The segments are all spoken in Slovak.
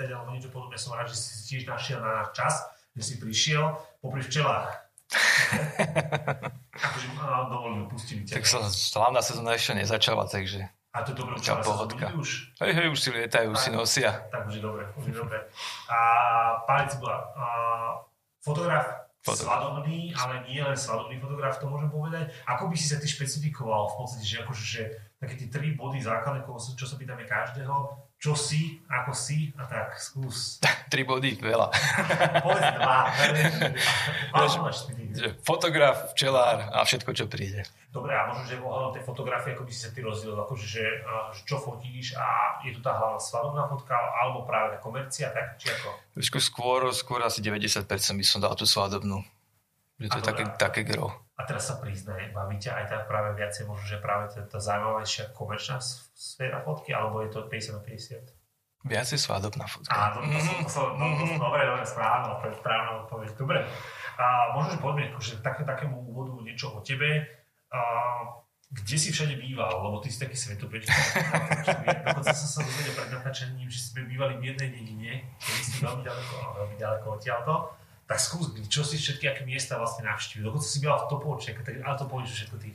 ťa privítať alebo niečo podobné. Som rád, že si tiež našiel na náš čas, že si prišiel popri včelách. akože dovolím, pustili ťa. Tak sa slavná sezóna ešte nezačala, takže A to dobré, včela pohodka. už. hej, hej, už si lietajú, už si nosia. Tak už je dobre, už je dobre. A Pálic bola a, fotograf, Fotograf. svadobný, ale nie len svadobný fotograf, to môžem povedať. Ako by si sa ty špecifikoval v podstate, že akože, že také tie tri body základné, čo sa pýtame každého, čo si, ako si a tak skús. Tri body, veľa. Povedz dva. Fotograf, včelár a všetko, čo príde. Dobre, a možno, že ohľadom tej fotografie, ako by si sa ty rozdielil, akože, že, že čo fotíš a je tu tá hlavná svadobná fotka, alebo práve tá komercia, tak, či ako? Skôr, skôr asi 90% by som dal tú svadobnú. Že to A je také, dobrá. také gro. A teraz sa priznaj, baví ťa aj tá práve viacej, možno, že práve tá, tá zaujímavejšia komerčná sféra fotky, alebo je to 50 na 50? Viacej svadobná fotka. Á, to, to, som, to, to, to, som, dobre, dobre, správno, to je správna odpoveď. Dobre. A možno, že poďme akože také, takému úvodu niečo o tebe. A, kde si všade býval, lebo ty si taký svetopečný. Dokonca som sa dozvedel pred natáčaním, že sme bývali v jednej dedine, ktorý si veľmi ďaleko, no, veľmi ďaleko odtiaľto. Tak skús, čo si všetky aké miesta vlastne navštívil. Dokonca si býval v Topolček, tak, ale to povieš všetko ty.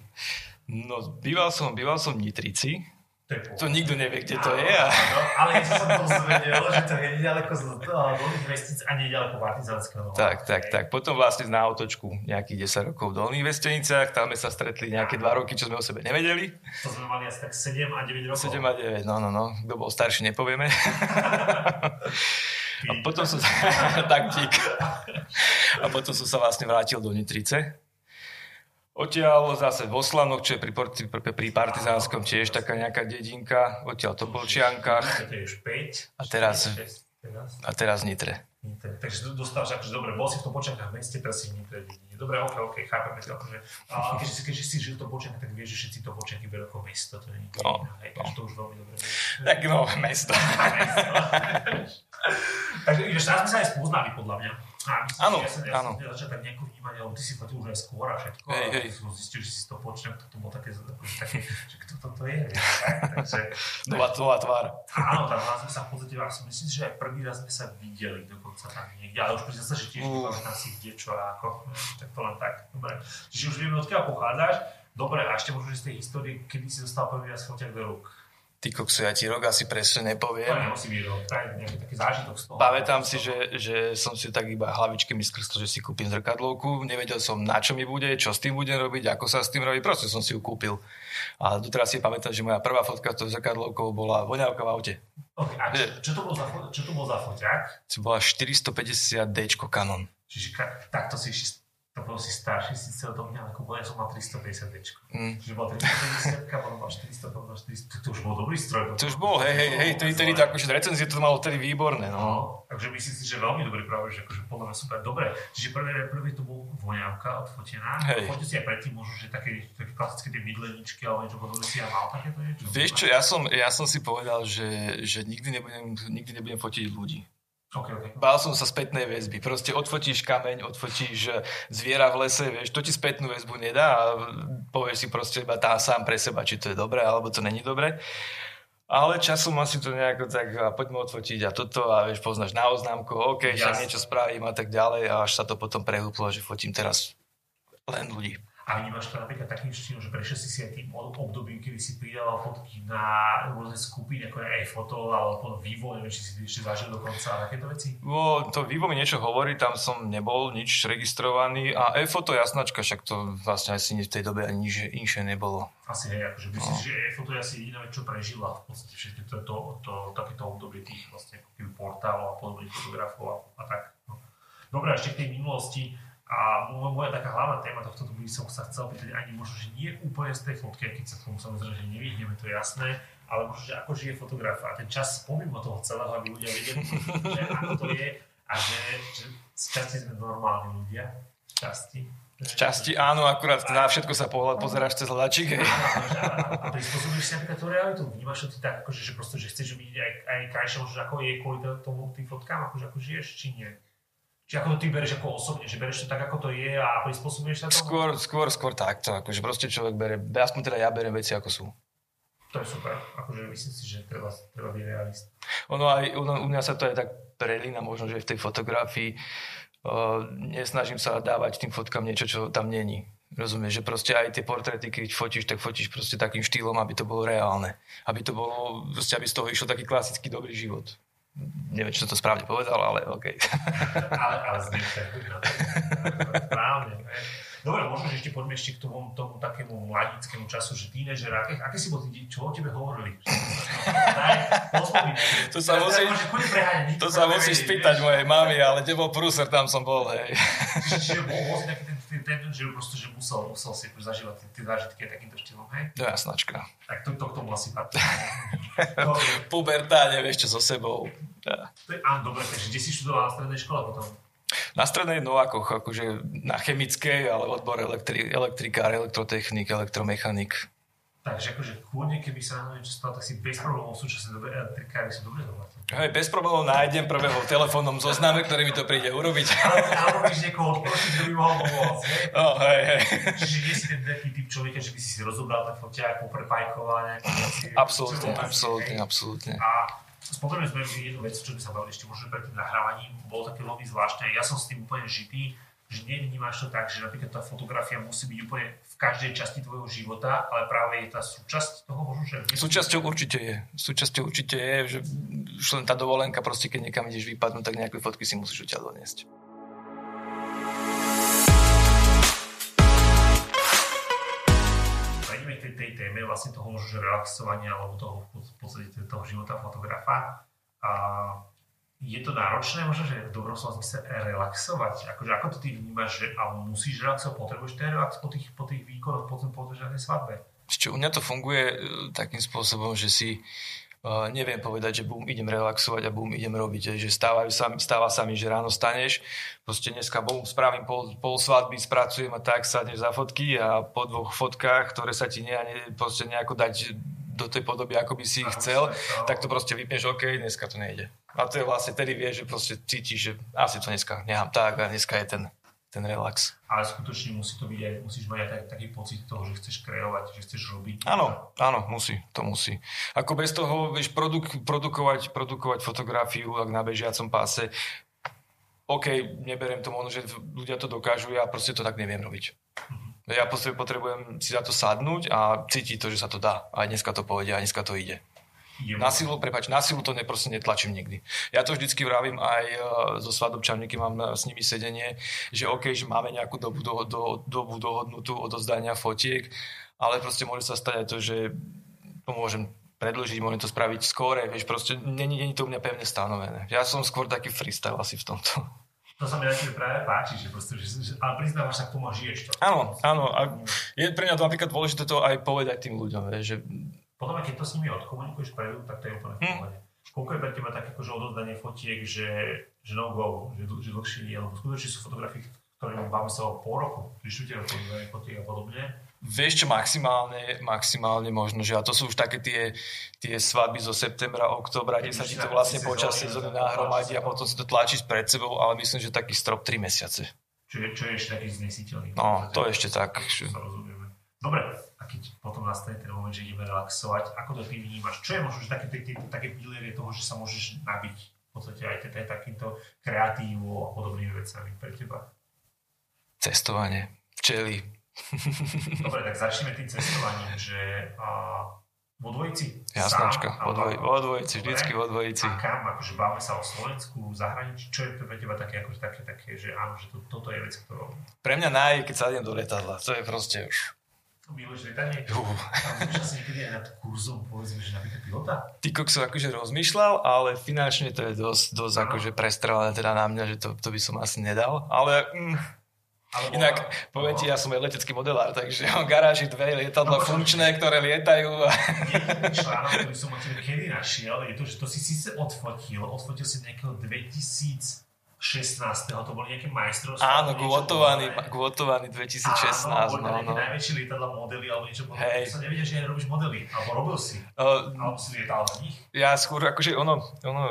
No, býval som, býval som v Nitrici. Pohľad. To nikto nevie, kde to je. A... No, ale ja som dozvedel, že to je nedaleko z Dolných vestic a nedaleko Partizanského. Tak, tak, tak. Potom vlastne na autočku nejakých 10 rokov v Dolných Vesteniciach. Tam sme sa stretli nejaké 2 roky, čo sme o sebe nevedeli. To sme mali asi tak 7 a 9 rokov. 7 a 9, no, no, no. Kto bol starší, nepovieme. A potom som sa... tak dík. A potom som sa vlastne vrátil do Nitrice. Odtiaľ zase v Oslanoch, čo je pri, pri, Partizánskom tiež taká nejaká dedinka. Odtiaľ to po Polčiankach. To je už 5. A teraz- 6, teraz. A teraz Nitre. Nitre. Takže dostávaš akože dobre, bol si v tom počankách v meste, teraz si v Nitre dedine. Dobre, ok, ok, chápeme to. Akože, a keďže, keďže si žil tom počankách, tak vieš, že všetci to počanky berú ako mesto, to je No, hej, takže to už veľmi dobre. Tak no, mesto. Takže teraz sme sa aj spoznali podľa mňa. Áno, ja som, ja áno. som začal tak nejako vnímať, lebo ty si fotil už aj skôr a všetko. Hej, hej. som zistil, že si to počnem, to, to bolo také, akože také, že kto toto je, takže, Nová, nová tvár. áno, tam raz sme sa v podstate, ja som myslím, že aj prvý raz sme sa videli dokonca tam niekde, ale už priznám sa, že tiež Uh. nepamätám si kde, čo a ako, tak to len tak, dobre. Čiže už vieme, odkiaľ pochádzaš, dobre, a ešte možno, z tej histórie, kedy si dostal prvý raz foťak do rúk. Ty kokso, ja ti rok asi presne nepoviem. nemusí byť rok, nejaký taký zážitok z toho. Pamätám si, že, že som si tak iba hlavičkami skrstol, že si kúpim zrkadlovku. Nevedel som, na čo mi bude, čo s tým budem robiť, ako sa s tým robí. Proste som si ju kúpil. A doteraz si pamätám, že moja prvá fotka s tou zrkadlovkou bola voňavka v aute. Okay, a čo, čo, to bol za, čo to bol za foťák? To bola 450 D Canon. Čiže takto si to bol si starší síce od mňa, ako bol, ja som mal 350 dečko. Mm. Čiže bol 350, potom mal 400, potom mal 400, to, už bol dobrý stroj. To už bol, hej, hej, hej, tedy, tedy to akože recenzie to malo tedy výborné, no. No, takže myslím si, že veľmi dobrý práve, že akože podľa mňa super. Dobre, čiže prvé, prvé to bol voňavka odfotená. Hej. Fotil si aj predtým možno, že také, také klasické tie mydleničky alebo niečo podobné si ja mal takéto niečo. Vieš čo, ja som, ja som si povedal, že, že nikdy, nebudem, nikdy nebudem fotiť ľudí. Okay, okay. Bál som sa spätnej väzby. Proste odfotíš kameň, odfotíš eh, zviera v lese, vieš, to ti spätnú väzbu nedá a povieš si proste iba tá sám pre seba, či to je dobré, alebo to není dobré. Ale časom asi to nejako tak, a poďme odfotiť a toto a vieš, poznáš na oznámku, OK, Jasné. niečo spravím a tak ďalej a až sa to potom prehúplo, že fotím teraz len ľudí. A vnímaš to napríklad takým štýlom, že tým ob- obdobím, kedy si pridával fotky na rôzne skupiny, ako aj foto, alebo potom vývo, neviem, či si ešte zažil dokonca a takéto veci? Bo to Vivo mi niečo hovorí, tam som nebol nič registrovaný a e-foto jasnačka, však to vlastne asi v tej dobe ani nič inšie nebolo. Asi hej, akože myslím, No. že foto je asi jediná vec, čo prežila v podstate všetko to, to, to, takéto obdobie tých vlastne portálov a podobných fotografov a, a tak. No. Dobre, a ešte k tej minulosti. A moja, taká hlavná téma tohto by som sa chcel pýtať ani možno, že nie úplne z tej fotky, keď sa tomu samozrejme že nevyhneme, to je jasné, ale možno, že ako žije fotograf a ten čas pomimo toho celého, aby ľudia vedeli, že ako to je a že, že z časti sme normálni ľudia, z časti. V časti áno, akurát na všetko sa pohľad pozeráš cez hľadačík. hej. A prispôsobíš si napríklad tú realitu, vnímaš to ty tak, akože, že proste, že chceš vidieť aj, aj krajšie, možno ako je kvôli to- tomu tým fotkám, akože ako žiješ, či nie. Či ako to ty bereš ako osobne, že bereš to tak, ako to je a prispôsobuješ sa tomu? Skôr, skôr, skôr takto, akože proste človek bere, aspoň teda ja berem veci ako sú. To je super. Akože myslím si, že treba, treba byť realist. Ono aj, ono, u mňa sa to aj tak prelína možno, že v tej fotografii uh, nesnažím sa dávať tým fotkám niečo, čo tam není. Rozumieš, že proste aj tie portréty, keď fotíš, tak fotíš proste takým štýlom, aby to bolo reálne. Aby to bolo, proste aby z toho išiel taký klasický dobrý život. Neviem, som to správne povedal, ale OK. ale, ale znie Správne. Dobre, možno, že ešte poďme ešte k tomu, tomu takému mladickému času, že tínežer, aké, aké si bol tí, čo o tebe hovorili? to sa musí, to sa musí spýtať mojej mamy, ale nebol prúser, tam som bol, hej. Čiže bol, taký ten, ten, ten, že proste, že musel, musel si akože zažívať tie, tie zážitky takýmto štýlom, hej? To jasnačka. Tak to, to k tomu asi patrí. Puberta, nevieš čo so sebou. Ja. Áno, dobre, takže kde si študoval na strednej škole potom? Na strednej Novákoch, akože na chemickej, ale odbor elektri- elektrikár, elektrotechnik, elektromechanik. Takže akože kľudne, keby sa na niečo stalo, tak si bez problémov v súčasnej dobe elektrikári sú dobre zaplatení. Hej, bez problémov nájdem prvého telefónnom zozname, ktorý mi to príde urobiť. Ale, ale robíš niekoho odprosiť, kto by mohol pomôcť? Oh, hej, hej. Čiže nie si ten taký typ človeka, že by si si rozobral ten foťák, poprepajkoval nejaké veci. Absolútne, absolútne, absolútne. A Spomenuli sme jednu vec, čo by sa bavili ešte možno pred tým nahrávaním, bolo také veľmi zvláštne. Ja som s tým úplne žitý, že nevnímaš to tak, že napríklad tá fotografia musí byť úplne v každej časti tvojho života, ale práve je tá súčasť toho možno, že... Súčasťou určite je. Súčasťou určite je, že už len tá dovolenka, proste keď niekam ideš vypadnúť, tak nejaké fotky si musíš odtiaľ doniesť. Vlastne toho možno, relaxovania alebo toho v podstate toho života fotografa. A je to náročné možno, že v dobrom slova zmysle relaxovať? Akože ako to ty vnímaš, že ale musíš relaxovať, potrebuješ ten relax po tých, po tých výkonoch, po, tej svadbe? Ešte u mňa to funguje e, takým spôsobom, že si Uh, neviem povedať, že bum, idem relaxovať a bum, idem robiť. Že stávajú sa, stáva sa mi, že ráno staneš, proste dneska bum, spravím pol, pol svadby, spracujem a tak sadneš za fotky a po dvoch fotkách, ktoré sa ti ne, ne, proste nejako dať do tej podoby, ako by si ich chcel, tak to proste vypneš, OK, dneska to nejde. A to je vlastne, tedy vieš, že proste cítiš, že asi to dneska nechám tak a dneska je ten ten relax. Ale skutočne musí to byť aj, musíš mať aj tak, taký pocit toho, že chceš kreovať, že chceš robiť. Áno, áno, musí, to musí. Ako bez toho, vieš, produk, produkovať, produkovať fotografiu, ak na bežiacom páse, OK, neberiem to možno, že ľudia to dokážu, ja proste to tak neviem robiť. Mm-hmm. Ja potrebujem si za to sadnúť a cítiť to, že sa to dá. A dneska to pôjde, a dneska to ide. Na silu, prepač, na silu to ne, proste netlačím nikdy. Ja to vždycky vravím aj uh, so svadobčanmi, keď mám s nimi sedenie, že OK, že máme nejakú dobu, do, do, dobu dohodnutú odozdania fotiek, ale proste môže sa stať aj to, že to môžem predlžiť, môžem to spraviť skôr, vieš, proste není, není to u mňa pevne stanovené. Ja som skôr taký freestyle asi v tomto. To sa mi na práve páči, že proste, že, že, ale priznávaš sa k tomu a žiješ to. Áno, áno. A je pre mňa to napríklad dôležité to aj povedať tým ľuďom, vieš, že potom, keď to s nimi odkomunikuješ predu, tak to je úplne v hm. pohode. Koľko je pre teba také akože odozdanie fotiek, že, že no go, že, že dlhšie nie, lebo skutočne sú fotografie, ktoré bavíme sa o pol roku, prišli odozdanie fotiek a podobne. Vieš čo, maximálne, maximálne možno, že a to sú už také tie, tie svadby zo septembra, oktobra, kde sa ti to vlastne počas sezóny nahromadí a potom si to tlačíš pred sebou, ale myslím, že taký strop 3 mesiace. Čo je, čo je ešte taký znesiteľný. No, to je ešte tak. Dobre, a keď potom nastane ten moment, že ideme relaxovať, ako to ty vnímaš? Čo je možno že také, také, také pilierie toho, že sa môžeš nabiť v podstate aj teda takýmto kreatívu a podobnými vecami pre teba? Cestovanie, včely. Dobre, tak začneme tým cestovaním, že a, vo dvojici? Jasnočka, vo, dvoj, vo dvojici, vždycky vo dvojici. A kam, akože bavíme sa o Slovensku, zahraničí, čo je to pre teba také, akože také, také, že áno, že to, toto je vec, ktorou... Pre mňa naj, keď sa do letadla, to je proste už Uh. A si niekedy aj nad kurzom, povedzme, že napríklad pilota? Ty som akože rozmýšľal, ale finančne to je dosť, dosť akože prestrelené teda na mňa, že to, to by som asi nedal. Ale mm, alebo, Inak, poviem ti, ja som aj letecký modelár, takže mám garáži dve lietadla no, funkčné, ktoré lietajú. Jediný článok, ktorý som od tebe kedy našiel, je to, že to si síce odfotil, odfotil si nejakého 2000 16. to boli nejaké majstrovstvá. Áno, kvotovaný, kvotovaný 2016. Áno, boli no, no. najväčšie lietadla modely alebo niečo podobné. Hej. Som nevedel, že aj robíš modely. Alebo robil si. Uh, alebo si lietal na nich. Ja skôr, akože ono, ono,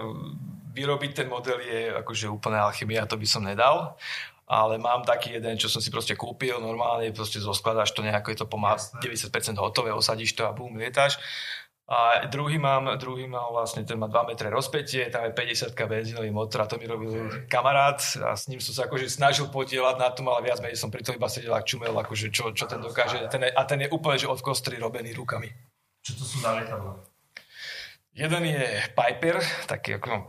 vyrobiť ten model je akože úplná alchymia, to by som nedal. Ale mám taký jeden, čo som si proste kúpil, normálne proste zoskladáš to nejako, je to pomáha 90% hotové, osadíš to a bum, lietáš A druhý mám, druhý mám vlastne, ten má 2 metre rozpetie, tam je 50 benzínový motor a to mi robil kamarát a s ním som sa akože snažil podielať na tom, ale viac menej som pri tom iba sedel a čumel, akože čo, čo ten dokáže. Ten je, a ten je úplne že od kostry robený rukami. Čo to sú za lietadla? Jeden je Piper, taký ako mám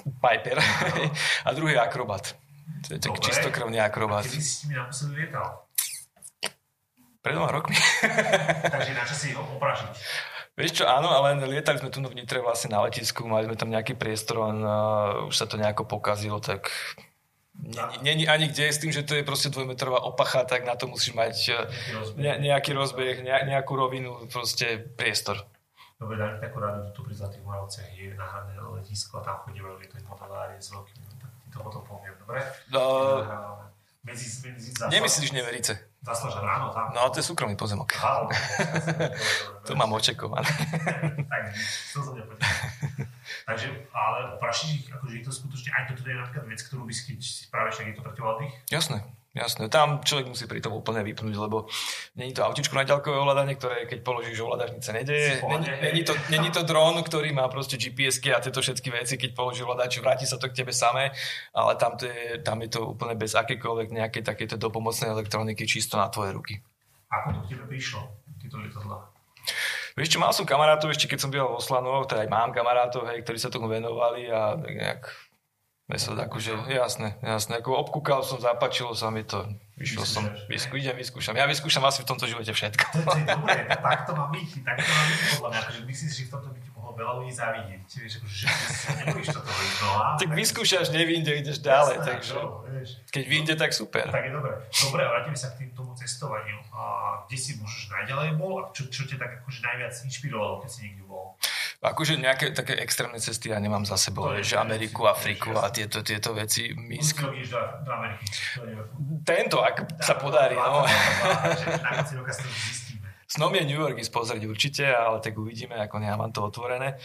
Piper, a druhý je Akrobat. To je taký čistokrvný akrobat. Kedy si s nimi naposledy lietal? Pred dvoma rokmi. Takže na čo si ho oprašiť? Vieš čo, áno, ale lietali sme tu v Nitre vlastne na letisku, mali sme tam nejaký priestor, len uh, už sa to nejako pokazilo, tak Není ani kde s tým, že to je proste dvojmetrová opacha, tak na to musíš mať ne, nejaký rozbeh, ne, nejakú rovinu, proste priestor. Dobre, dám takú radu, tu pri Zlatých Moravciach je nahrané letisko a tam chodívajú lietať modelári s veľkými, tak ti to potom poviem, dobre? No, medzi, medzi Nemyslíš neverice? Zaslažan, áno, tam. No, to je súkromný pozemok. Áno, to mám očekované. tak, to som Takže, ale prašíš ich, akože je to skutočne, aj toto je napríklad vec, ktorú by si, práve však je to pre oddych? Jasné, Jasné, tam človek musí pri tom úplne vypnúť, lebo není to autičko na ďalkové ovládanie, ktoré keď položíš ovládačnice nedeje. Není, není, to, není to dron, ktorý má proste GPS-ky a tieto všetky veci, keď položíš ovládač, vráti sa to k tebe samé, ale tam, to je, tam je to úplne bez akékoľvek nejakej takéto dopomocnej elektroniky, čisto na tvoje ruky. Ako to k tebe prišlo, tieto lietadla? Vieš čo, mal som kamarátov ešte, keď som býval v Oslanoch, teda aj mám kamarátov, hej, ktorí sa tomu venovali a nejak Mesel, akože, jasné, jasné. Ako obkúkal som, zapáčilo sa mi to. Vyšiel som, vyskú, idem, vyskúšam. Ja vyskúšam asi v tomto živote všetko. To, to je dobré, tak to má byť, tak to má byť podľa mňa. Akože myslíš, že v tomto by veľa ľudí závidieť. Vieš, akože, že nebudeš toto znova. Tak vyskúšaš, nevyjde, ideš ďalej. Jasné, takže, to, vieš. Keď vyjde, tak super. Tak je dobré. Dobre, vrátime sa k tým, tomu cestovaniu. A kde si možno najďalej bol a čo, čo ťa tak akože najviac inšpirovalo, keď si niekde bol? Akože nejaké také extrémne cesty ja nemám za sebou, že Ameriku, Afriku a tieto, tieto veci. My sk- do, do Ameriky. Tento, ak sa podarí. No. Snom je New York ísť pozrieť určite, ale tak uvidíme, ako nemám to otvorené.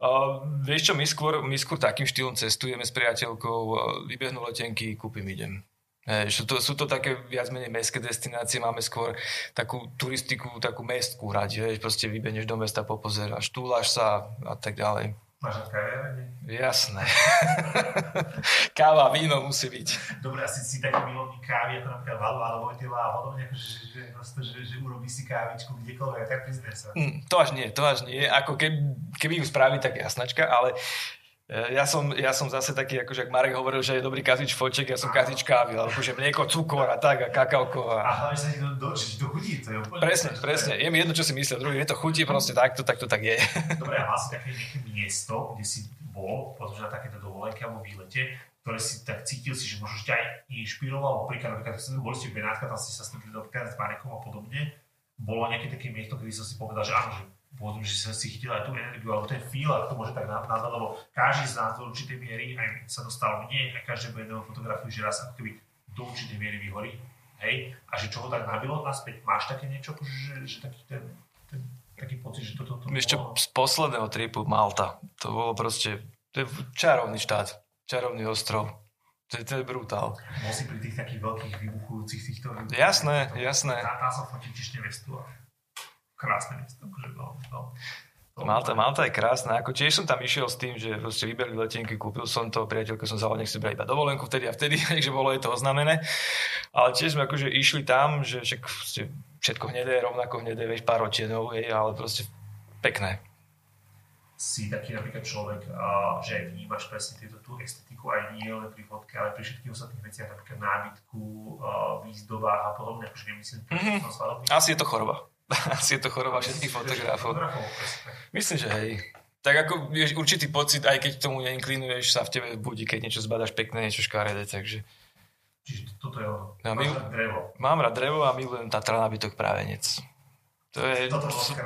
Uh, vieš čo, my skôr, my skôr takým štýlom cestujeme s priateľkou, uh, vybehnú letenky, kúpim, idem. Sú, to, sú to také viac menej mestské destinácie, máme skôr takú turistiku, takú mestskú radi, vieš, proste vybeneš do mesta, popozeráš, túlaš sa a tak ďalej. Máš Jasné. Káva, víno musí byť. Dobre, asi si taký milovník kávy, ako napríklad Valvaro Vojtila a podobne, že, že, že, že, že urobí si kávičku kdekoľvek, tak prizne sa. Mm, to až nie, to až nie. Ako keby, keby ju spraví, tak jasnačka, ale ja som, ja som zase taký, akože ak Marek hovoril, že je dobrý kazič foček, ja som kazič kávy, alebo akože mlieko, cukor a tak a kakaoko. A, a hlavne sa ti to, do, to chutí, to je úplne... Presne, presne. Je mi jedno, čo si myslia, druhý, je to chutí, proste takto, takto tak je. Dobre, a mal si také nejaké miesto, kde si bol, pretože na takéto dovolenke alebo výlete, ktoré si tak cítil si, že možno ťa aj inšpiroval, napríklad, napríklad boli ste v Benátka, tam si sa stretli napríklad s Marekom a podobne. Bolo nejaké také miesto, kedy som si povedal, že áno, že povedzme, že som si chytil aj tú energiu, alebo ten feel, ak to môže tak nazvať, lebo každý z nás do určitej miery, aj sa dostal mne, aj každému jednému fotografiu, že raz ako keby do určitej miery vyhorí, hej, a že čo ho tak nabilo naspäť, máš také niečo, že, že taký ten, ten taký pocit, že toto... To, to Ešte z posledného tripu Malta, to bolo proste, to je čarovný štát, čarovný ostrov. To je, to je brutál. Bol si pri tých takých veľkých vybuchujúcich týchto... Jasné, jasné. Tá, tá som fotil tiež nevestu krásne miesto. Akože, no, no. Malta, Malta je krásna. Ako tiež som tam išiel s tým, že proste vyberli letenky, kúpil som to, priateľko som zavolal, nech si iba dovolenku vtedy a vtedy, takže bolo je to oznamené. Ale tiež sme akože išli tam, že však všetko hnedé, rovnako hnedé, vieš, pár otienov, ale proste pekné. Si taký napríklad človek, že vnímaš presne tieto tú estetiku aj nie len pri fotke, ale pri všetkých ostatných veciach, napríklad nábytku, výzdobách a podobne, akože nemyslím, mm-hmm. Asi je to choroba. Asi je to choroba všetkých fotografov. Myslím, že hej. Tak ako vieš, určitý pocit, aj keď tomu neinklinuješ, sa v tebe budí, keď niečo zbadaš pekné, niečo škaredé, takže... Čiže toto je ono. No, drevo. Mám rád drevo a milujem Tatra nabytok právenec. To, je, to,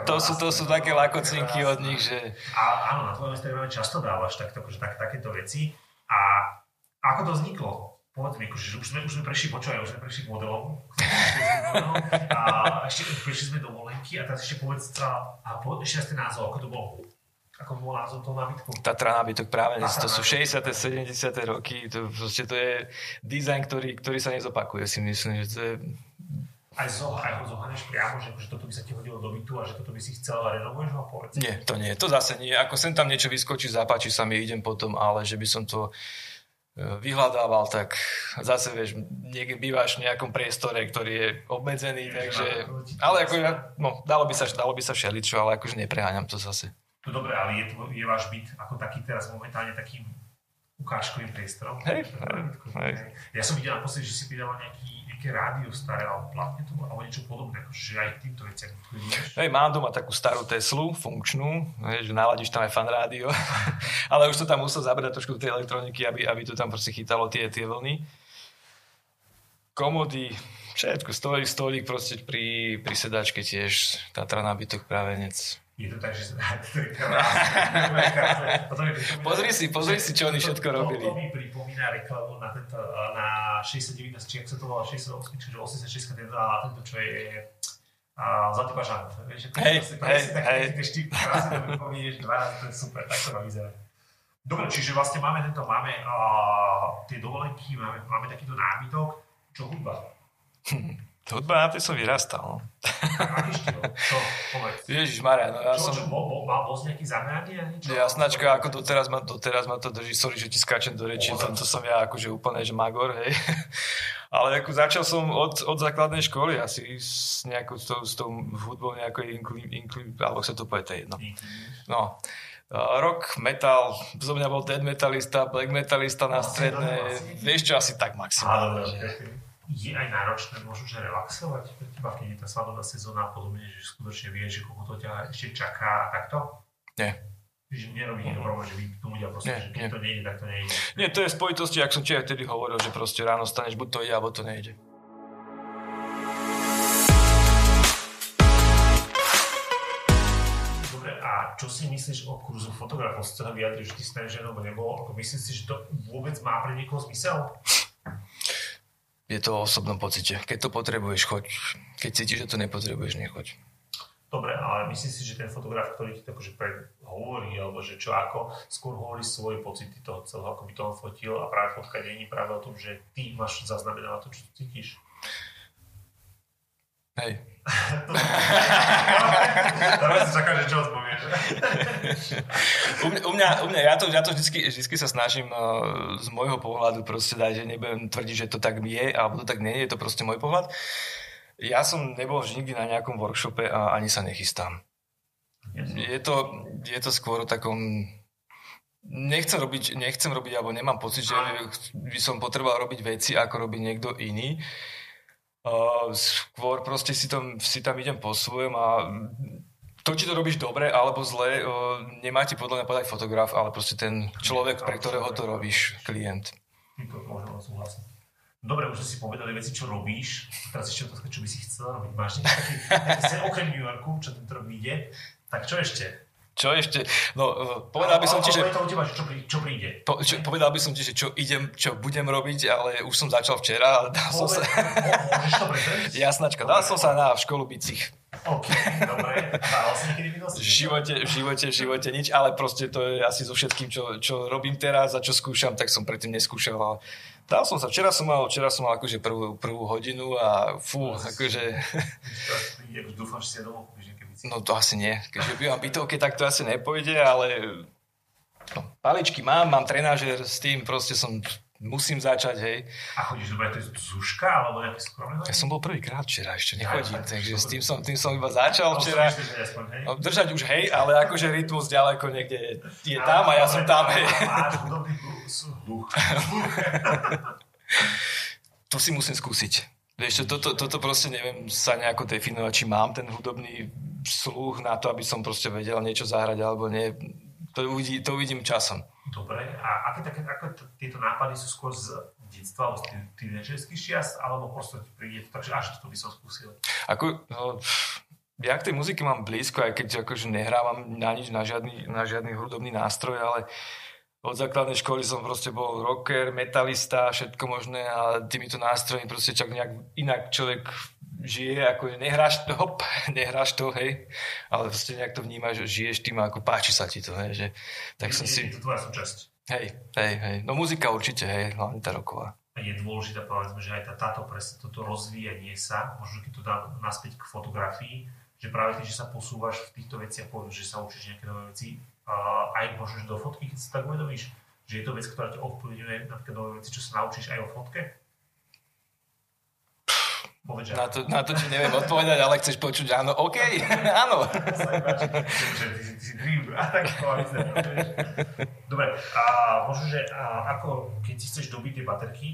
to, sú, to sú také lakocinky od nich, že... A áno, na tvojom Instagrame často dávaš akože tak, takéto veci. A ako to vzniklo? Povedz mi, akože, že už sme, už sme prešli, počúvaj, už sme prešli k modelom, a ešte prešli sme do volenky a teraz ešte povedz, a, a povedz ešte raz ten názov, ako to bolo. Ako bol názov toho nábytku? Tatra nábytok práve, Tatra to sú 60. 70. roky, to, proste to je dizajn, ktorý, ktorý sa nezopakuje, si myslím, že to je aj, zo, aj ho zohaneš priamo, že, že toto by sa ti hodilo do bytu a že toto by si chcel a renovuješ ho, povedz. Nie, to nie, to zase nie. Ako sem tam niečo vyskočí, zapáči sa mi, idem potom, ale že by som to vyhľadával, tak zase vieš, niekde bývaš v nejakom priestore, ktorý je obmedzený, takže, to ale ako, ja- no, dalo by sa, dalo by sa všeličo, ale akože nepreháňam to zase. No dobre, ale je, tvoj, je váš byt ako taký teraz momentálne takým ukážkovým priestorom? Hej, hej, hej. Ja som videl naposledy, že si pridal nejaký, nejaké rádio staré, alebo platne to, alebo niečo podobné, že aj týmto veciam vidíš. Hej, mám doma takú starú Teslu, funkčnú, že naladíš tam aj fan rádio, ale už to tam musel zabrať trošku tej elektroniky, aby, aby to tam proste chytalo tie, tie vlny. Komody, všetko, stolík, stolík proste pri, pri sedačke tiež, Tatra nábytok právenec. Je to tak, že to je krásne. Pozri si, pozri si, čo oni všetko robili. To mi pripomína reklamu na, tento, na 69, či ak sa to volá 68, čiže 86, tento, a na tento, čo je a Zlatý pažán. Vieš, ako Hej, proste- hej, proste taký- hej. štýl, krásne to dva razy, to je super, tak to má vyzerať. Dobre, čiže vlastne máme tento, máme uh, tie dovolenky, máme, máme takýto nábytok, čo hudba. Hudba, na tej som vyrastal. No. Čo? Povedz. Ježiš Maria, no ja Čo, som... čo, bol, bol, bol nejaký zameraný a niečo? Jasnačka, ako doteraz ma, doteraz ma to drží, sorry, že ti skáčem do rečí, Pohľad. to som ja akože úplne, že magor, hej. Ale ako začal som od, od základnej školy asi s nejakou, s tou, s tou hudbou nejakой inkli, inkli, alebo sa to povie, to je jedno. No. Uh, rock, metal, zo mňa bol dead metalista, black metalista na no, asi. vieš čo, asi tak maximálne. že-. Je aj náročné možno, že relaxovať pre teba, keď je tá svadobná sezóna a podobne, že skutočne vieš, že koľko to ťa ešte čaká a takto? Nie. Že nerobí problém, že vypnúť a proste, Nie, že keď nie. to nejde, tak to nejde. Nie, to je v spojitosti, ak som ti aj vtedy hovoril, že proste ráno staneš, buď to ide, alebo to nejde. Čo si myslíš o kurzu fotografov? Si sa vyjadriť, že ty si ženou nebol. Ako myslíš si, že to vôbec má pre niekoho zmysel? Je to o osobnom pocite. Keď to potrebuješ, choď. Keď cítiš, že to nepotrebuješ, nechoď. Dobre, ale myslíš si, že ten fotograf, ktorý ti to akože hovorí, alebo že čo ako, skôr hovorí svoje pocity toho celého, ako by to on fotil a práve fotka není práve o tom, že ty máš zaznamenať to, čo cítiš. Hej. Teraz si čaká, že čo. U mňa, u mňa, u mňa ja to, ja to vždycky, vždycky sa snažím uh, z môjho pohľadu proste dať, že nebudem tvrdiť, že to tak je, alebo to tak nie je, je to proste môj pohľad. Ja som nebol už nikdy na nejakom workshope a ani sa nechystám. Je to, je to skôr o takom... Nechcem robiť, nechcem robiť, alebo nemám pocit, že by som potreboval robiť veci, ako robí niekto iný. Uh, skôr proste si tam, si tam idem po svojom a to, či to robíš dobre alebo zle, uh, nemá ti podľa mňa podať fotograf, ale proste ten človek, pre ktorého to robíš, klient. Súhlasiť. Dobre, už si povedali veci, čo robíš. Teraz ešte otázka, čo by si chcel robiť. Máš nejaký okrem New Yorku, čo tento rok vyjde, tak čo ešte? Čo ešte? No, uh, povedal by som ti, že... Ale teba, čo, prí, čo príde. Po, čo, povedal by som ti, že čo idem, čo budem robiť, ale už som začal včera a dal som sa... Jasnačka, dal som sa na školu bicích. OK, dobre. V živote, v živote, v živote nič, ale proste to je asi so všetkým, čo, čo robím teraz a čo skúšam, tak som predtým neskúšal. A dal som sa, včera som mal, včera som mal akože prvú, prvú hodinu a fú, akože, dúfam, že si domov no to asi nie. Keďže bývam bytovke, tak to asi nepôjde, ale no, paličky mám, mám trenážer s tým, proste som, musím začať, hej. A chodíš dobre, to je Zuška, alebo nejaké súkromné? Ja som bol prvýkrát včera, ešte nechodím, Ja, tak, takže s tým som, tým som iba začal včera. držať už hej, ale akože rytmus ďaleko niekde je, je tam a ja som tam, hej. To si musím skúsiť. Vieš toto, toto proste neviem sa nejako definovať, či mám ten hudobný sluch na to, aby som proste vedel niečo zahrať alebo nie. To, uvidí, to uvidím časom. Dobre, a aké také, ako t- tieto nápady sú skôr z detstva, alebo z tínedžerských čiast, alebo proste ti príde to, takže až to by som skúsil. Ako, no, ja k tej muzike mám blízko, aj keď akože nehrávam na nič, na žiadny, na žiadny hudobný nástroj, ale od základnej školy som proste bol rocker, metalista, všetko možné a týmito nástrojmi proste čak nejak inak človek žije, ako nehráš to, hop, nehráš to, hej, ale proste nejak to vnímaš, žiješ tým ako páči sa ti to, hej, že tak som je, si, je to tvoja súčasť. hej, hej, hej, no muzika určite, hej, hlavne tá roková. je dôležité, povedzme, že aj tá, táto presne toto rozvíjanie sa, možno keď to dá naspäť k fotografii, že práve tým, že sa posúvaš v týchto veciach, poviem, že sa učíš nejaké nové veci, uh, aj možno, do fotky, keď si tak uvedomíš, že je to vec, ktorá ťa ovplyvňuje napríklad nové veci, čo sa naučíš aj o fotke? Povedz, na, to, na to ti neviem odpovedať, ale chceš počuť áno, OK, áno. Dobre, a možno, že a ako keď si chceš dobiť tie baterky,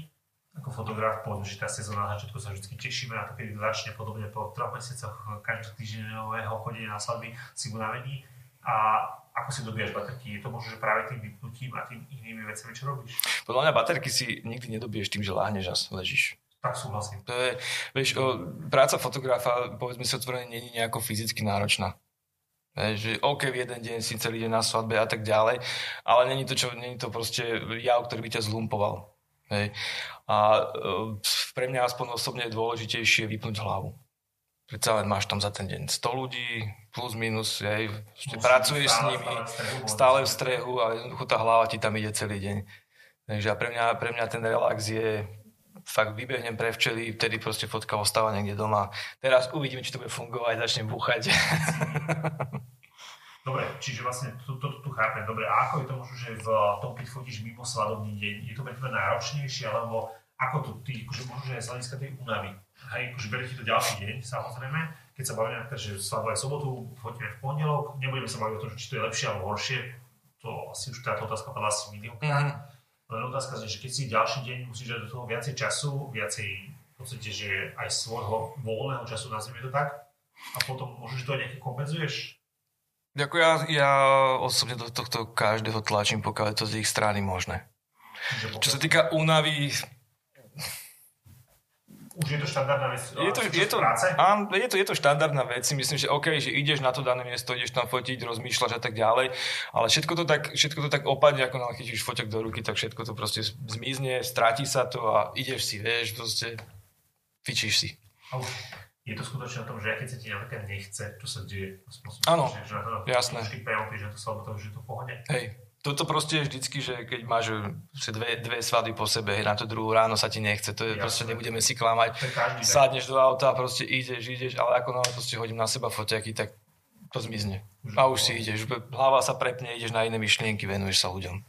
ako fotograf, že tá sezóna na začiatku sa vždy tešíme na to, keď začne podobne po troch mesiacoch každý týždňového chodenia na svadby si unavení. A ako si dobíjaš baterky? Je to možno, že práve tým vypnutím a tým inými vecami, čo robíš? Podľa mňa baterky si nikdy nedobiješ tým, že láhneš a ležíš. Tak súhlasím. To je, vieš, o, práca fotografa, povedzme si otvorene, není nejako fyzicky náročná. Že OK, v jeden deň si celý deň na svadbe a tak ďalej, ale není to, čo, není to proste jav, ktorý by ťa zlumpoval. Hej. A e, pre mňa aspoň osobne je dôležitejšie vypnúť hlavu. Predsa len máš tam za ten deň 100 ľudí, plus minus, hej, pracuješ s nimi, stále v strehu a jednoducho tá hlava ti tam ide celý deň. Takže pre mňa, pre mňa ten relax je fakt vybehnem pre včely, vtedy proste fotka ostáva niekde doma. Teraz uvidíme, či to bude fungovať, začnem búchať. Dobre, čiže vlastne to, to, to tu chápem. Dobre, a ako je to možno, že v tom, keď fotíš mimo svadobný deň, je to pre teba náročnejšie, alebo ako to ty, akože možno, že aj z hľadiska tej únavy, hej, akože berie ti to ďalší deň, samozrejme, keď sa bavíme napríklad, že svadba je sobotu, fotíme v pondelok, nebudeme sa baviť o tom, či to je lepšie alebo horšie, to asi už táto otázka padla asi miliónkrát. Mm-hmm len otázka že keď si ďalší deň musíš dať do toho viacej času, viacej v podstate, že aj svojho voľného času, nazvime to tak, a potom môžeš to nejaké kompenzuješ? Ďakujem, ja, ja osobne do tohto každého tlačím, pokiaľ je to z ich strany možné. Čo sa týka únavy, už je to štandardná vec je to, je to, práce? Áno, je to, je to štandardná vec. Myslím, že OK, že ideš na to dané miesto, ideš tam fotiť, rozmýšľaš a tak ďalej, ale všetko to tak, všetko to tak opadne, ako nám chytíš foťak do ruky, tak všetko to proste zmizne, stráti sa to a ideš si, vieš, proste fičíš si. Je to skutočne o tom, že keď sa ti napríklad nechce, čo sa deje? Áno, jasné. Že to sa to, že to pohode. Hej, toto proste je vždycky, že keď máš dve, dve svady po sebe, na to druhú ráno sa ti nechce, to je Jasne. proste nebudeme si klamať. Sadneš do auta a proste ideš, ideš, ale ako náhle proste hodím na seba foťaky, tak to zmizne. A už si ideš, hlava sa prepne, ideš na iné myšlienky, venuješ sa ľuďom.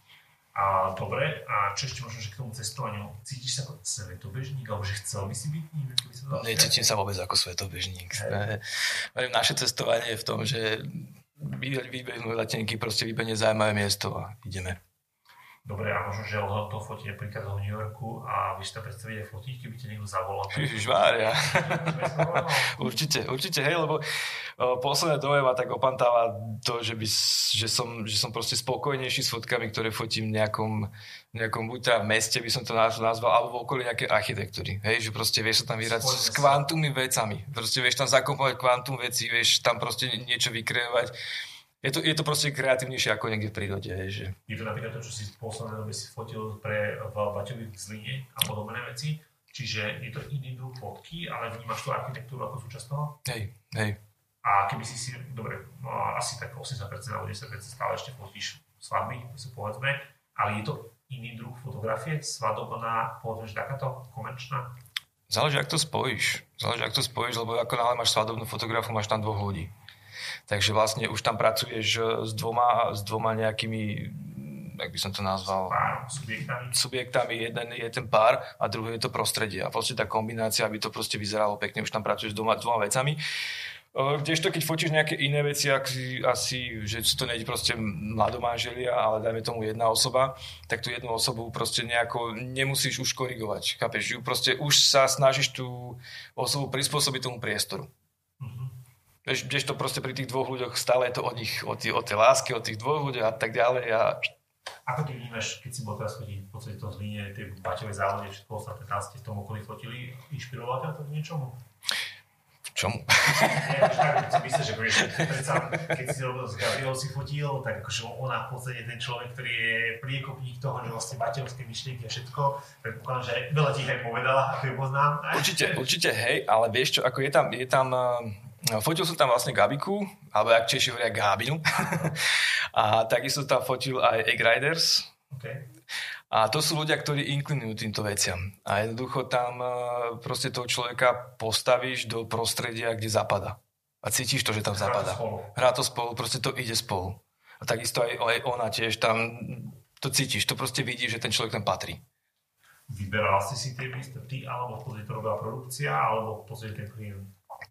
A dobre, a čo ešte možno, že k tomu cestovaniu, cítiš sa ako svetobežník, alebo že chcel by si byť ním? Sa Necítim sa vôbec ako svetobežník. Hey. Naše cestovanie je v tom, že vybehnú letenky, proste vybehne zaujímavé miesto a ideme. Dobre, a možno, že ho to fotí napríklad do New Yorku a vy si to predstavíte fotiť, keby ti niekto zavolal. Ježišmária. určite, určite, hej, lebo posledné dobe ma tak opantáva to, že, by, že, som, že som proste spokojnejší s fotkami, ktoré fotím v nejakom, nejakom buď teda v meste by som to nazval, alebo v okolí nejaké architektúry. Hej, že proste vieš sa tam vyrať s kvantumi vecami. Proste vieš tam zakompovať kvantum veci, vieš tam proste niečo vykreovať je to, je to proste kreatívnejšie ako niekde v prírode. Že... Je to napríklad to, čo si v poslednej dobe si fotil pre v Baťovi v Zline a podobné veci. Čiže je to iný druh fotky, ale vnímaš tú architektúru ako súčasť toho? Hej, hej. A keby si si, dobre, no, asi tak 80% alebo 10% stále ešte fotíš svadby, si povedzme, ale je to iný druh fotografie, svadobná, povedzme, že takáto komerčná? Záleží, ak to spojíš. Záleží, ak to spojíš, lebo ako náhle máš svadobnú fotografu, máš tam dvoch ľudí. Takže vlastne už tam pracuješ eh, s dvoma, s dvoma nejakými jak by som to nazval, subjektami. subjektami. Jeden je ten pár a druhý je to prostredie. A proste tá kombinácia, aby to proste vyzeralo pekne, už tam pracuješ s dvoma, dvoma vecami. Eh, kdežto keď fotíš nejaké iné veci, asi, asi že to nejde proste mladomáželia, ale dajme tomu jedna osoba, tak tú jednu osobu proste nejako nemusíš už korigovať. Chápeš? Proste už sa snažíš tú osobu prispôsobiť tomu priestoru. Vieš, to proste pri tých dvoch ľuďoch stále je to o nich, o, tý, o tej láske, o tých dvoch ľuďoch a tak ďalej. A... Ako ty vnímaš, keď si bol teraz chodiť v podstate to zlíne, tie baťové závode, všetko ostatné, tam ste v tom okolí fotili, inšpirovalo ťa to k niečomu? čomu? Nie, tak si myslíš, že vieš, predsa, keď si robil s Gabriel si fotil, tak akože ona v podstate ten človek, ktorý je priekopník toho, že vlastne baťovské myšlienky a všetko, predpokladám, že veľa ti aj povedala, ako ju poznám. Určite, určite, hej, ale vieš čo, ako je tam, je tam No, fotil som tam vlastne Gabiku, alebo ak Češi hovoria Gábinu. a takisto tam fotil aj Egg Riders. Okay. A to sú ľudia, ktorí inklinujú týmto veciam. A jednoducho tam e, proste toho človeka postavíš do prostredia, kde zapada. A cítiš to, že tam zapada. Hrá to spolu, proste to ide spolu. A takisto aj, aj ona tiež tam to cítiš, to proste vidíš, že ten človek tam patrí. Vyberal si si tie miesta ty, alebo v podstate to robila produkcia, alebo v podstate ten klient?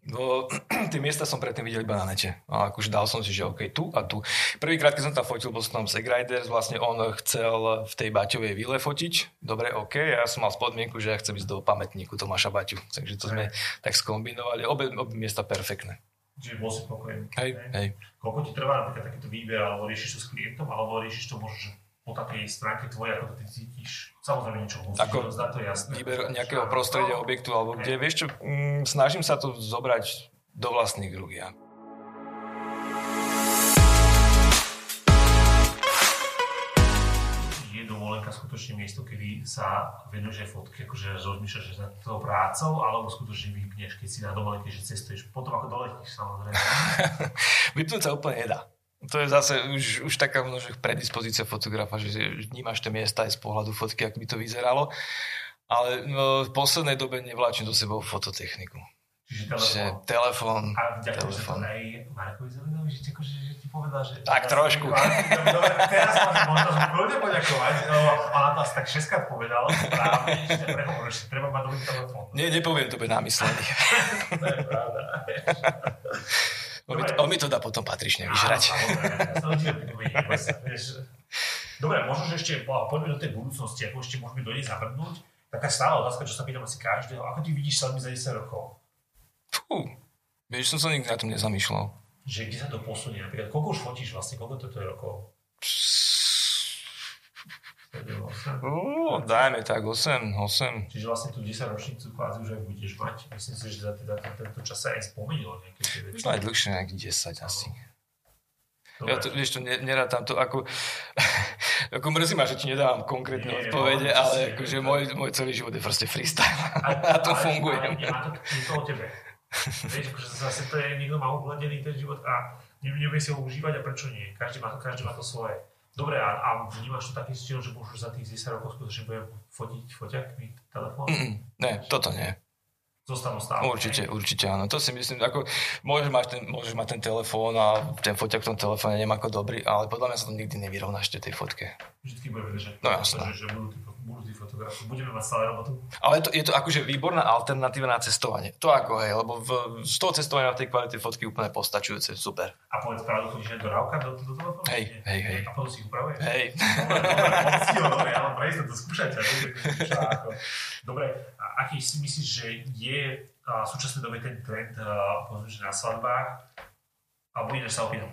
No, tie miesta som predtým videl iba na nete. A akože dal som si, že OK, tu a tu. Prvýkrát, keď som tam fotil, bol som tam Riders, vlastne on chcel v tej Baťovej vile fotiť. Dobre, OK, ja som mal spodmienku, že ja chcem ísť do pamätníku Tomáša Baťu. Takže to sme tak skombinovali. Obe, obe miesta perfektné. Čiže bol si spokojný. Hej, hej. Koľko ti trvá napríklad takýto výber, alebo riešiš to s klientom, alebo riešiš to možno, že po takej stránke tvojej, ako to ty cítiš? Samozrejme niečo musíš ako rozdať, to je jasné. Výber nejakého prostredia, objektu, alebo kde, vieš čo, mm, snažím sa to zobrať do vlastných rúk ja. Je dovolenka skutočne miesto, kedy sa venuješ aj fotky, akože rozmýšľaš že nad tou prácou, alebo skutočne vypneš, keď si na dovolenke, že cestuješ, potom ako doletíš samozrejme. Vypnúť sa úplne nedá. To je zase už, už taká množia predispozícia fotografa, že vnímaš tie miesta aj z pohľadu fotky, ako by to vyzeralo. Ale no, v poslednej dobe nevláčim do sebou fototechniku. Čiže telefón. A vďaka telefón. aj Markovi Zelenovi, že, akože, že ti povedal, že... Tak trošku. Dobre, teraz máš možnosť kľudne poďakovať, lebo ona to asi tak šestkrát povedal, správne, že prehovoril, že treba mať dobrý telefón. Nie, nepoviem to bez námyslený. to je pravda. On mi, to, on mi to dá potom patrične vyžrať. Dobre, možno, že ešte poďme do tej budúcnosti, ako ešte môžeme do nej zabrnúť. Taká stála otázka, čo sa pýtam asi každého. Ako ty vidíš sa za 10 rokov? Fú, vieš, som sa nikdy na tom nezamýšľal. Že kde sa to posunie? Napríklad, koľko už fotíš vlastne? Koľko to je rokov? Uh, dajme tak 8, 8. Čiže vlastne tú 10 ročnicu kvázi už aj budeš mať. Myslím si, že za teda tento čas sa aj spomenilo nejaké tie veci. Aj dlhšie, nejakých 10 asi. Dobre. Ja to, vieš, to nerátam to ako, ako mrzí ma, že ti nedávam konkrétne Nie, odpovede, no, ale akože môj, môj celý život je proste freestyle. A, a to funguje. Ale nemá to, to o tebe. Vieš, akože zase to je, niekto má uhledený ten život a nevie si ho užívať a prečo nie. Každý má každý má to svoje. Dobre, a, a vnímaš to taký štýl, že môžeš za tých 10 rokov skutočne budem fotiť foťakmi telefón? Mm, ne, toto nie zostanú stále. Určite, ne? určite áno. To si myslím, ako môžeš mať ten, môžeš mať ten telefón a ten foťak v tom telefóne nemá ako dobrý, ale podľa mňa sa to nikdy nevyrovnáš tej fotke. Vždycky budeme držať. No jasné. Že, že budú, budú tí fotografi. Budeme mať stále robotu. Ale to, je to akože výborná alternatíva na cestovanie. To ako hej, lebo v, z toho cestovania v tej kvality fotky úplne postačujúce, super. A povedz pravdu, chodíš aj do Rauka, do, do, do telefónu? Hej, hej, hej. A potom si ich upravuješ? Hej. Dobre, dobre, dobre, prejsť to skúšať. Dobre, a aký si myslíš, že je v súčasnej dobe ten trend, povedzme, že na svadbách, alebo iné sa opýtam,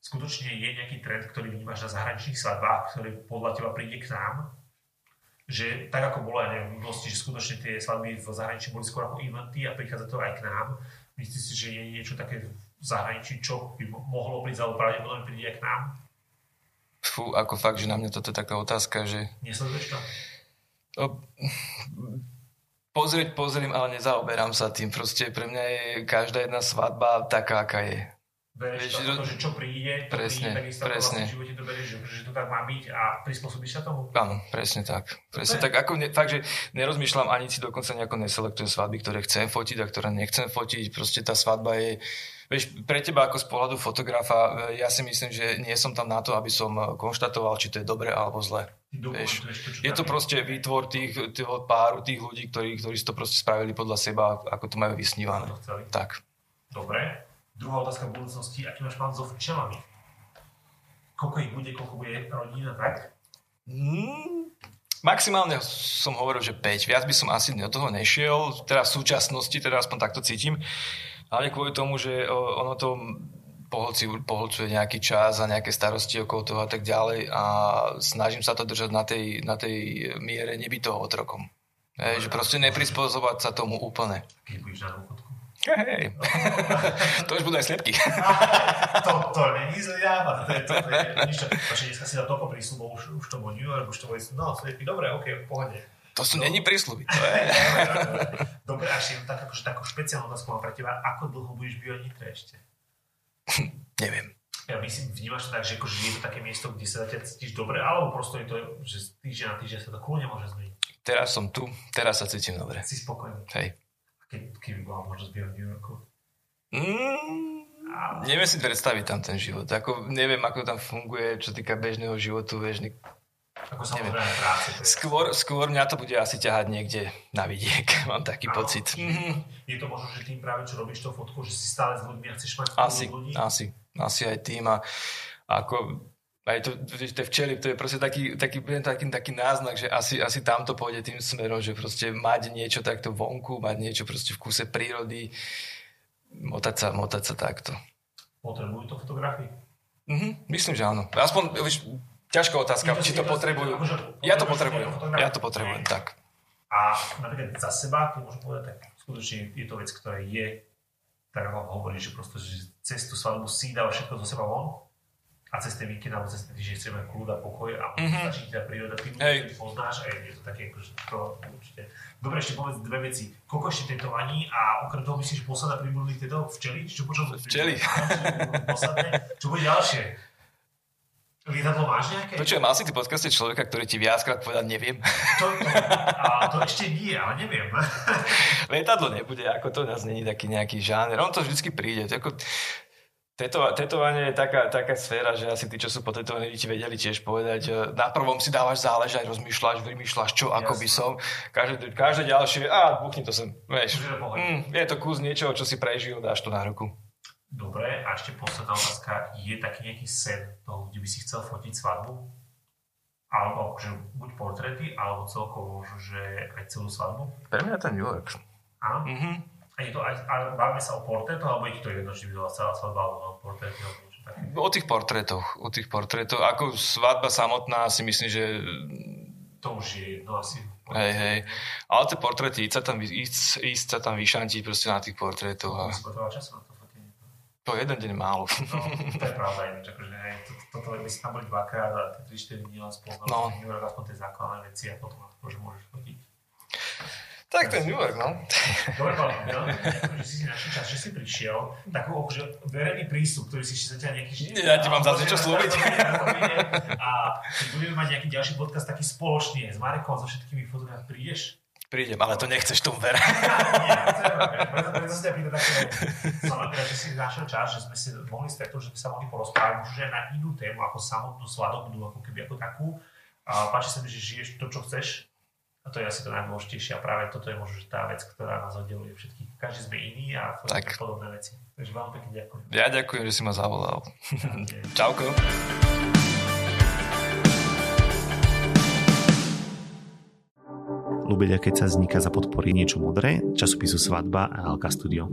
skutočne je nejaký trend, ktorý vnímaš na zahraničných svadbách, ktorý podľa teba príde k nám, že tak ako bolo aj v minulosti, že skutočne tie svadby v zahraničí boli skôr ako eventy a prichádza to aj k nám. Myslíš si, že je niečo také v zahraničí, čo by mohlo prísť, alebo pravdepodobne príde aj k nám? Fú, ako fakt, že na mňa toto je taká otázka, že... Nesleduješ to? O, Pozrieť pozriem, ale nezaoberám sa tým. Proste pre mňa je každá jedna svadba taká, aká je. Bereš to, to, že čo príde, presne, príde, takisto presne. v živote to berieš, že, že to tak má byť a prispôsobíš sa tomu? Áno, presne tak. Presne tak. Ako ne, fakt, že nerozmýšľam ani si dokonca nejako neselektujem svadby, ktoré chcem fotiť a ktoré nechcem fotiť. Proste tá svadba je Vieš, pre teba ako z pohľadu fotografa, ja si myslím, že nie som tam na to, aby som konštatoval, či to je dobre alebo zle. Vieš, je to proste výtvor tých, toho páru, tých ľudí, ktorí, ktorí si to proste spravili podľa seba, ako to majú vysnívané. To tak. Dobre. Druhá otázka v budúcnosti. Aký máš plán so včelami? Koľko ich bude, koľko bude rodina, tak? Hmm, maximálne som hovoril, že 5. Viac by som asi do toho nešiel. Teraz v súčasnosti, teda aspoň takto cítim. Ale kvôli tomu, že ono to poholci, poholcuje nejaký čas a nejaké starosti okolo toho a tak ďalej a snažím sa to držať na tej, na tej miere nebyť toho otrokom. Hej, že proste neprispôsobať sa tomu úplne. Keď budeš na dôchodku? Hej, to už budú aj slepky. to, to není zlý nápad, to je, to, to je nič. Dneska si dal toľko prísľubov, už, už to bol New York, už to boli, no, slepky, dobre, ok, v pohode. To sú no. není prísľuby, to je. dobre, až tak, akože takú špeciálnu otázku mám pre teba, ako dlho budeš v Nitre ešte? Neviem. Ja myslím, vnímaš to tak, že, akože je to také miesto, kde sa ťa cítiš dobre, alebo prosto je to, že týždeň na týždeň sa to kľudne môže zmeniť? Teraz som tu, teraz sa cítim dobre. Si spokojný. Hej. A keď, keby bola možnosť byť v New Yorku? Mm, neviem si predstaviť tam ten život. Ako, neviem, ako tam funguje, čo týka bežného životu, bežný ako samozrejme práce. Skôr, skôr mňa to bude asi ťahať niekde na vidiek, mám taký ano, pocit. Mm-hmm. Je to možno, že tým práve, čo robíš to fotku, že si stále s ľuďmi a chceš mať asi, ľudí? Asi, asi aj tým a ako aj to, tie včely, to je proste taký, taký, taký, taký náznak, že asi, asi tamto pôjde tým smerom, že proste mať niečo takto vonku, mať niečo proste v kuse prírody, motať sa, motať sa takto. Potrebujú to fotografii? Mhm, myslím, že áno. Aspoň, vieš, Ťažká otázka, či to potrebujú. Ja to potrebujem. Ja to potrebujem, tak. A napríklad za seba, keď môžem povedať, tak skutočne je to vec, ktorá je, tak ako hovorí, že proste, že cez tú svadbu si dáva všetko zo seba von a cez ten víkend alebo cez ten týždeň chceme kľud a pokoj a mm-hmm. stačí teda príroda, ty ľudí poznáš a je to také, akože to určite. Dobre, ešte povedz dve veci. Koľko ešte tetovaní a okrem toho myslíš, že posada pribudli tieto včely? Čo počul? Včely. Čo bude ďalšie? Lietadlo máš nejaké? Počujem, mal si ty podcaste človeka, ktorý ti viackrát povedal neviem. To, to, a to ešte nie, ale neviem. Lietadlo nebude, ako to nás není taký nejaký žáner. On to vždycky príde. Ako, Teto, tetovanie je taká, taká sféra, že asi tí, čo sú potetovaní, ti vedeli tiež povedať, na prvom si dávaš záležať, rozmýšľaš, vymýšľaš, čo, ako by som. Každé, každé ďalšie, a buchni to sem. Vieš, mm, je to kus niečoho, čo si prežil, dáš to na ruku. Dobre, a ešte posledná otázka. Je taký nejaký sen toho, kde by si chcel fotiť svadbu? Alebo akože buď portréty, alebo celkovo že aj celú svadbu? Pre mňa ten New York. Áno? Mm-hmm. A, je to aj, a bavíme sa o portrétoch, alebo je to jedno, či by bola celá svadba, alebo o portréty, alebo niečo také? O tých portrétoch, o tých portrétoch. Ako svadba samotná si myslím, že... To už je jedno asi. Hej, hej. Ale tie portréty, ísť sa tam, ísť, ísť sa tam vyšantiť proste na tých portrétoch. A... času na to? To jeden deň málo. No, to je pravda ináč, akože hej, to, toto by si tam boli dvakrát a tie 3-4 dní len spolu, no. Aspoň tie základné veci a potom akože môžeš fotiť. Tak ten New York, no. Dobre, veľmi že si našiel čas, že si prišiel. Takú akože verejný prístup, ktorý si sa ťa nejaký... Ja ti mám za čo slúbiť. A keď budeme mať nejaký ďalší podcast taký spoločný s Marekom a so všetkými fotografmi, prídeš? Prídem, ale to nechceš tu ver. Nie, preto, sa ťa také, som že si našiel čas, že sme si mohli stretnúť, že by sa mohli porozprávať že aj na inú tému, ako samotnú svadobnú, ako keby ako takú. A páči sa mi, že žiješ to, čo chceš. A to je asi to najdôležitejšie. A práve toto je možno že tá vec, ktorá nás oddeluje všetkých. Každý sme iný a tak. podobné veci. Takže veľmi pekne ďakujem. Ja ďakujem, že si ma zavolal. Čauko. ľúbiť, keď sa vzniká za podpory niečo modré, časopisu Svadba a Alka Studio.